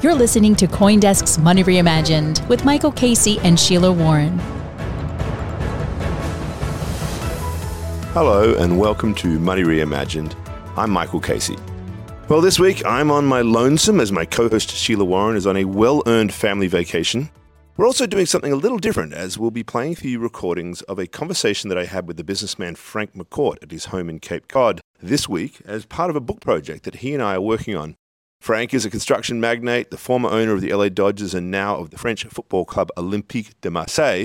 You're listening to Coindesk's Money Reimagined with Michael Casey and Sheila Warren. Hello, and welcome to Money Reimagined. I'm Michael Casey. Well, this week I'm on my lonesome as my co host Sheila Warren is on a well earned family vacation. We're also doing something a little different as we'll be playing for you recordings of a conversation that I had with the businessman Frank McCourt at his home in Cape Cod this week as part of a book project that he and I are working on. Frank is a construction magnate, the former owner of the LA Dodgers and now of the French football club Olympique de Marseille.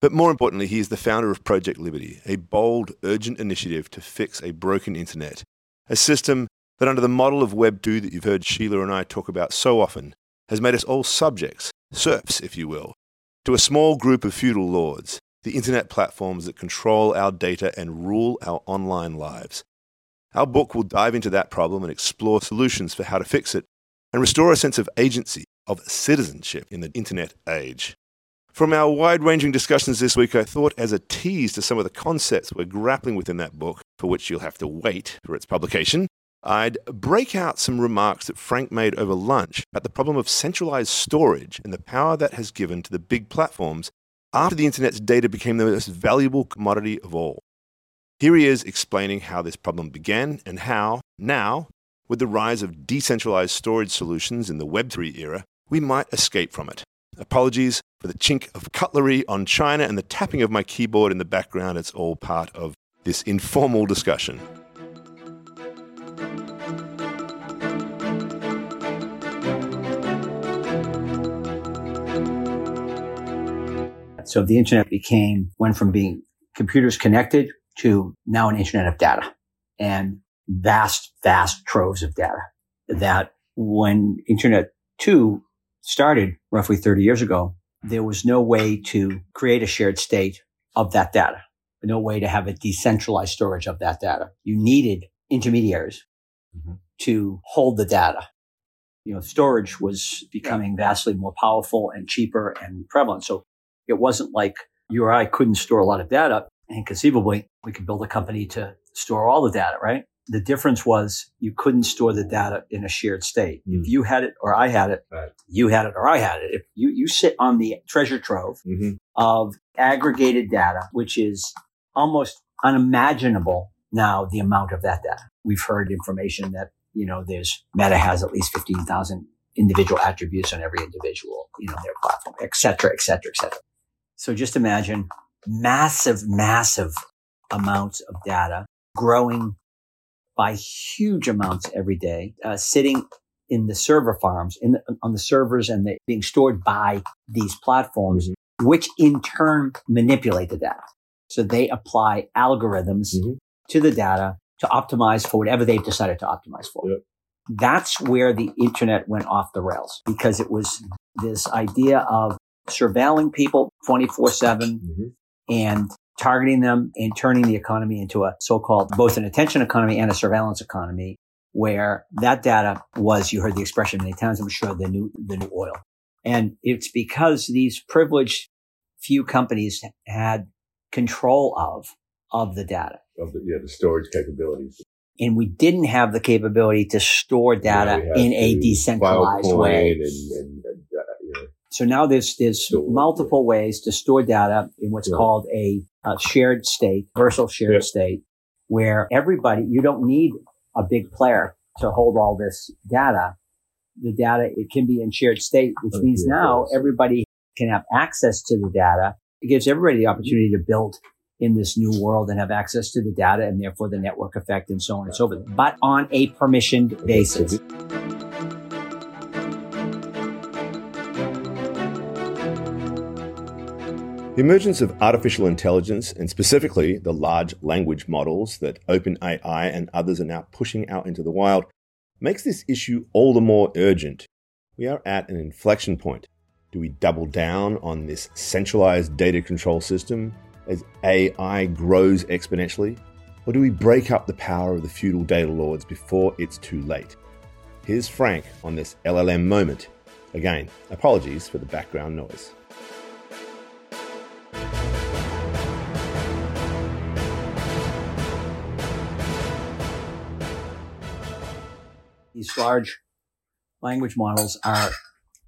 But more importantly, he is the founder of Project Liberty, a bold, urgent initiative to fix a broken internet, a system that, under the model of Web 2 that you've heard Sheila and I talk about so often, has made us all subjects, serfs, if you will, to a small group of feudal lords, the internet platforms that control our data and rule our online lives. Our book will dive into that problem and explore solutions for how to fix it and restore a sense of agency, of citizenship in the internet age. From our wide ranging discussions this week, I thought as a tease to some of the concepts we're grappling with in that book, for which you'll have to wait for its publication, I'd break out some remarks that Frank made over lunch about the problem of centralized storage and the power that has given to the big platforms after the internet's data became the most valuable commodity of all. Here he is explaining how this problem began and how, now, with the rise of decentralized storage solutions in the Web3 era, we might escape from it. Apologies for the chink of cutlery on China and the tapping of my keyboard in the background. It's all part of this informal discussion. So the internet became, went from being computers connected to now an internet of data and vast, vast troves of data that when internet two started roughly 30 years ago, there was no way to create a shared state of that data, no way to have a decentralized storage of that data. You needed intermediaries mm-hmm. to hold the data. You know, storage was becoming vastly more powerful and cheaper and prevalent. So it wasn't like you or I couldn't store a lot of data and conceivably we could build a company to store all the data, right? The difference was you couldn't store the data in a shared state. Mm. If you had it or I had it, right. you had it or I had it. If you, you sit on the treasure trove mm-hmm. of aggregated data, which is almost unimaginable now, the amount of that data. We've heard information that, you know, there's Meta has at least 15,000 individual attributes on every individual, you know, their platform, et cetera, et cetera, et cetera. So just imagine massive, massive amounts of data growing by huge amounts every day, uh, sitting in the server farms, in the, on the servers and the, being stored by these platforms, mm-hmm. which in turn manipulate the data. So they apply algorithms mm-hmm. to the data to optimize for whatever they've decided to optimize for. Yep. That's where the internet went off the rails because it was this idea of surveilling people 24 7 mm-hmm. And targeting them and turning the economy into a so-called both an attention economy and a surveillance economy where that data was, you heard the expression many times, I'm sure, the new, the new oil. And it's because these privileged few companies had control of, of the data. Of the, yeah, the storage capabilities. and we didn't have the capability to store data Yeah, in a decentralized way. And, and, So now there's there's multiple ways to store data in what's Yeah. called a, a shared state, versal shared Yeah. state, where everybody you don't need a big player to hold all this data. The data it can be in shared state, which means now awesome. everybody can have access to the data. It gives everybody the opportunity to build in this new world and have access to the data and therefore the network effect and so on and so forth, but on a permissioned basis. The emergence of artificial intelligence, and specifically the large language models that OpenAI and others are now pushing out into the wild, makes this issue all the more urgent. We are at an inflection point. Do we double down on this centralized data control system as AI grows exponentially? Or do we break up the power of the feudal data lords before it's too late? Here's Frank on this LLM moment. Again, apologies for the background noise. These large language models are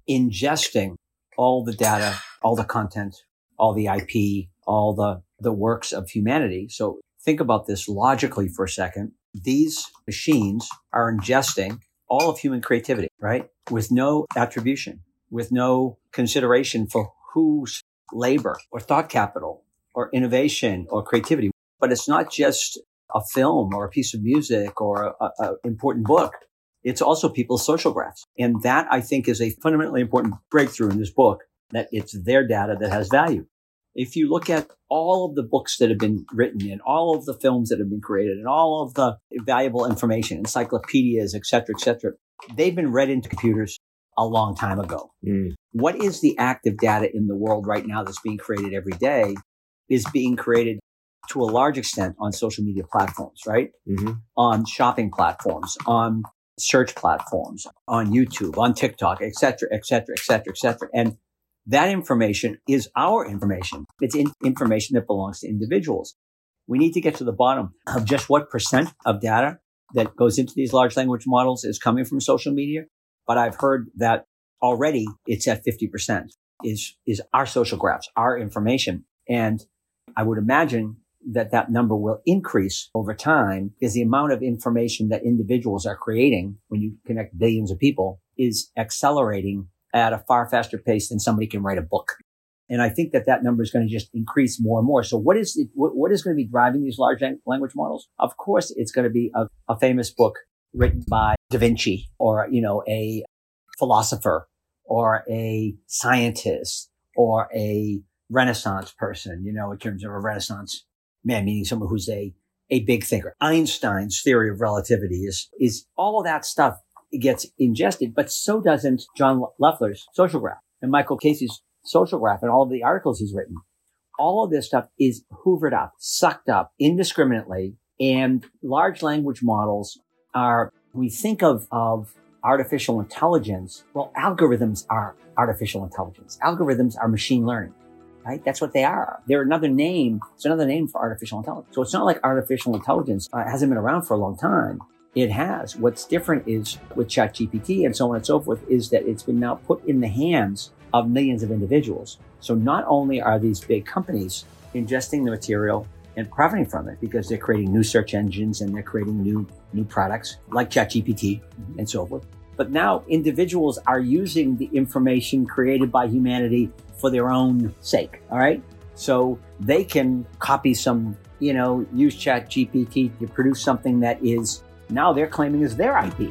ingesting all the data, all the content, all the IP, all the, the works of humanity. So think about this logically for a second. These machines are ingesting all of human creativity, right? With no attribution, with no consideration for whose labor or thought capital or innovation or creativity. But it's not just a film or a piece of music or a, a important book. It's also people's social graphs. And that I think is a fundamentally important breakthrough in this book that it's their data that has value. If you look at all of the books that have been written and all of the films that have been created and all of the valuable information, encyclopedias, et cetera, et cetera, they've been read into computers a long time ago. Mm. What is the active data in the world right now that's being created every day is being created to a large extent on social media platforms, right? Mm-hmm. On shopping platforms, on search platforms, on YouTube, on TikTok, et cetera, et cetera, et cetera, et cetera. And that information is our information. It's in- information that belongs to individuals. We need to get to the bottom of just what percent of data that goes into these large language models is coming from social media. But I've heard that already it's at 50% is, is our social graphs, our information. And I would imagine that that number will increase over time because the amount of information that individuals are creating when you connect billions of people is accelerating at a far faster pace than somebody can write a book. And I think that that number is going to just increase more and more. So what is it, what, what is going to be driving these large language models? Of course, it's going to be a, a famous book written by Da Vinci or, you know, a philosopher or a scientist or a Renaissance person, you know, in terms of a Renaissance man, meaning someone who's a, a big thinker. Einstein's theory of relativity is, is all of that stuff gets ingested, but so doesn't John Leffler's social graph and Michael Casey's social graph and all of the articles he's written. All of this stuff is hoovered up, sucked up indiscriminately. And large language models are, we think of, of artificial intelligence. Well, algorithms are artificial intelligence. Algorithms are machine learning right? That's what they are. They're another name. It's another name for artificial intelligence. So it's not like artificial intelligence uh, hasn't been around for a long time. It has. What's different is with ChatGPT and so on and so forth is that it's been now put in the hands of millions of individuals. So not only are these big companies ingesting the material and profiting from it because they're creating new search engines and they're creating new, new products like ChatGPT and so forth. But now individuals are using the information created by humanity for their own sake. All right. So they can copy some, you know, use chat GPT to produce something that is now they're claiming is their IP.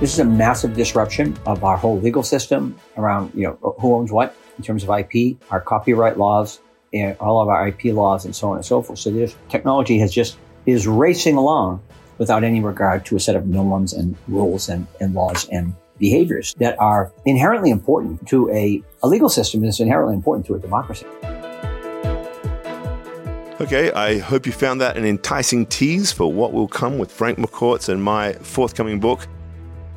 This is a massive disruption of our whole legal system around, you know, who owns what in terms of IP, our copyright laws, and all of our IP laws and so on and so forth. So this technology has just is racing along without any regard to a set of norms and rules and, and laws and behaviors that are inherently important to a, a legal system is inherently important to a democracy. Okay, I hope you found that an enticing tease for what will come with Frank McCourt's and my forthcoming book.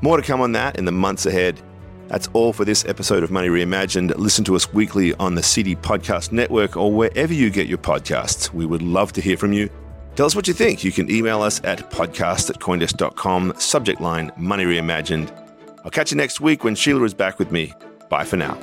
More to come on that in the months ahead. That's all for this episode of Money Reimagined. Listen to us weekly on the CD Podcast Network or wherever you get your podcasts. We would love to hear from you. Tell us what you think. You can email us at podcast at coindesk.com, subject line Money Reimagined. I'll catch you next week when Sheila is back with me. Bye for now.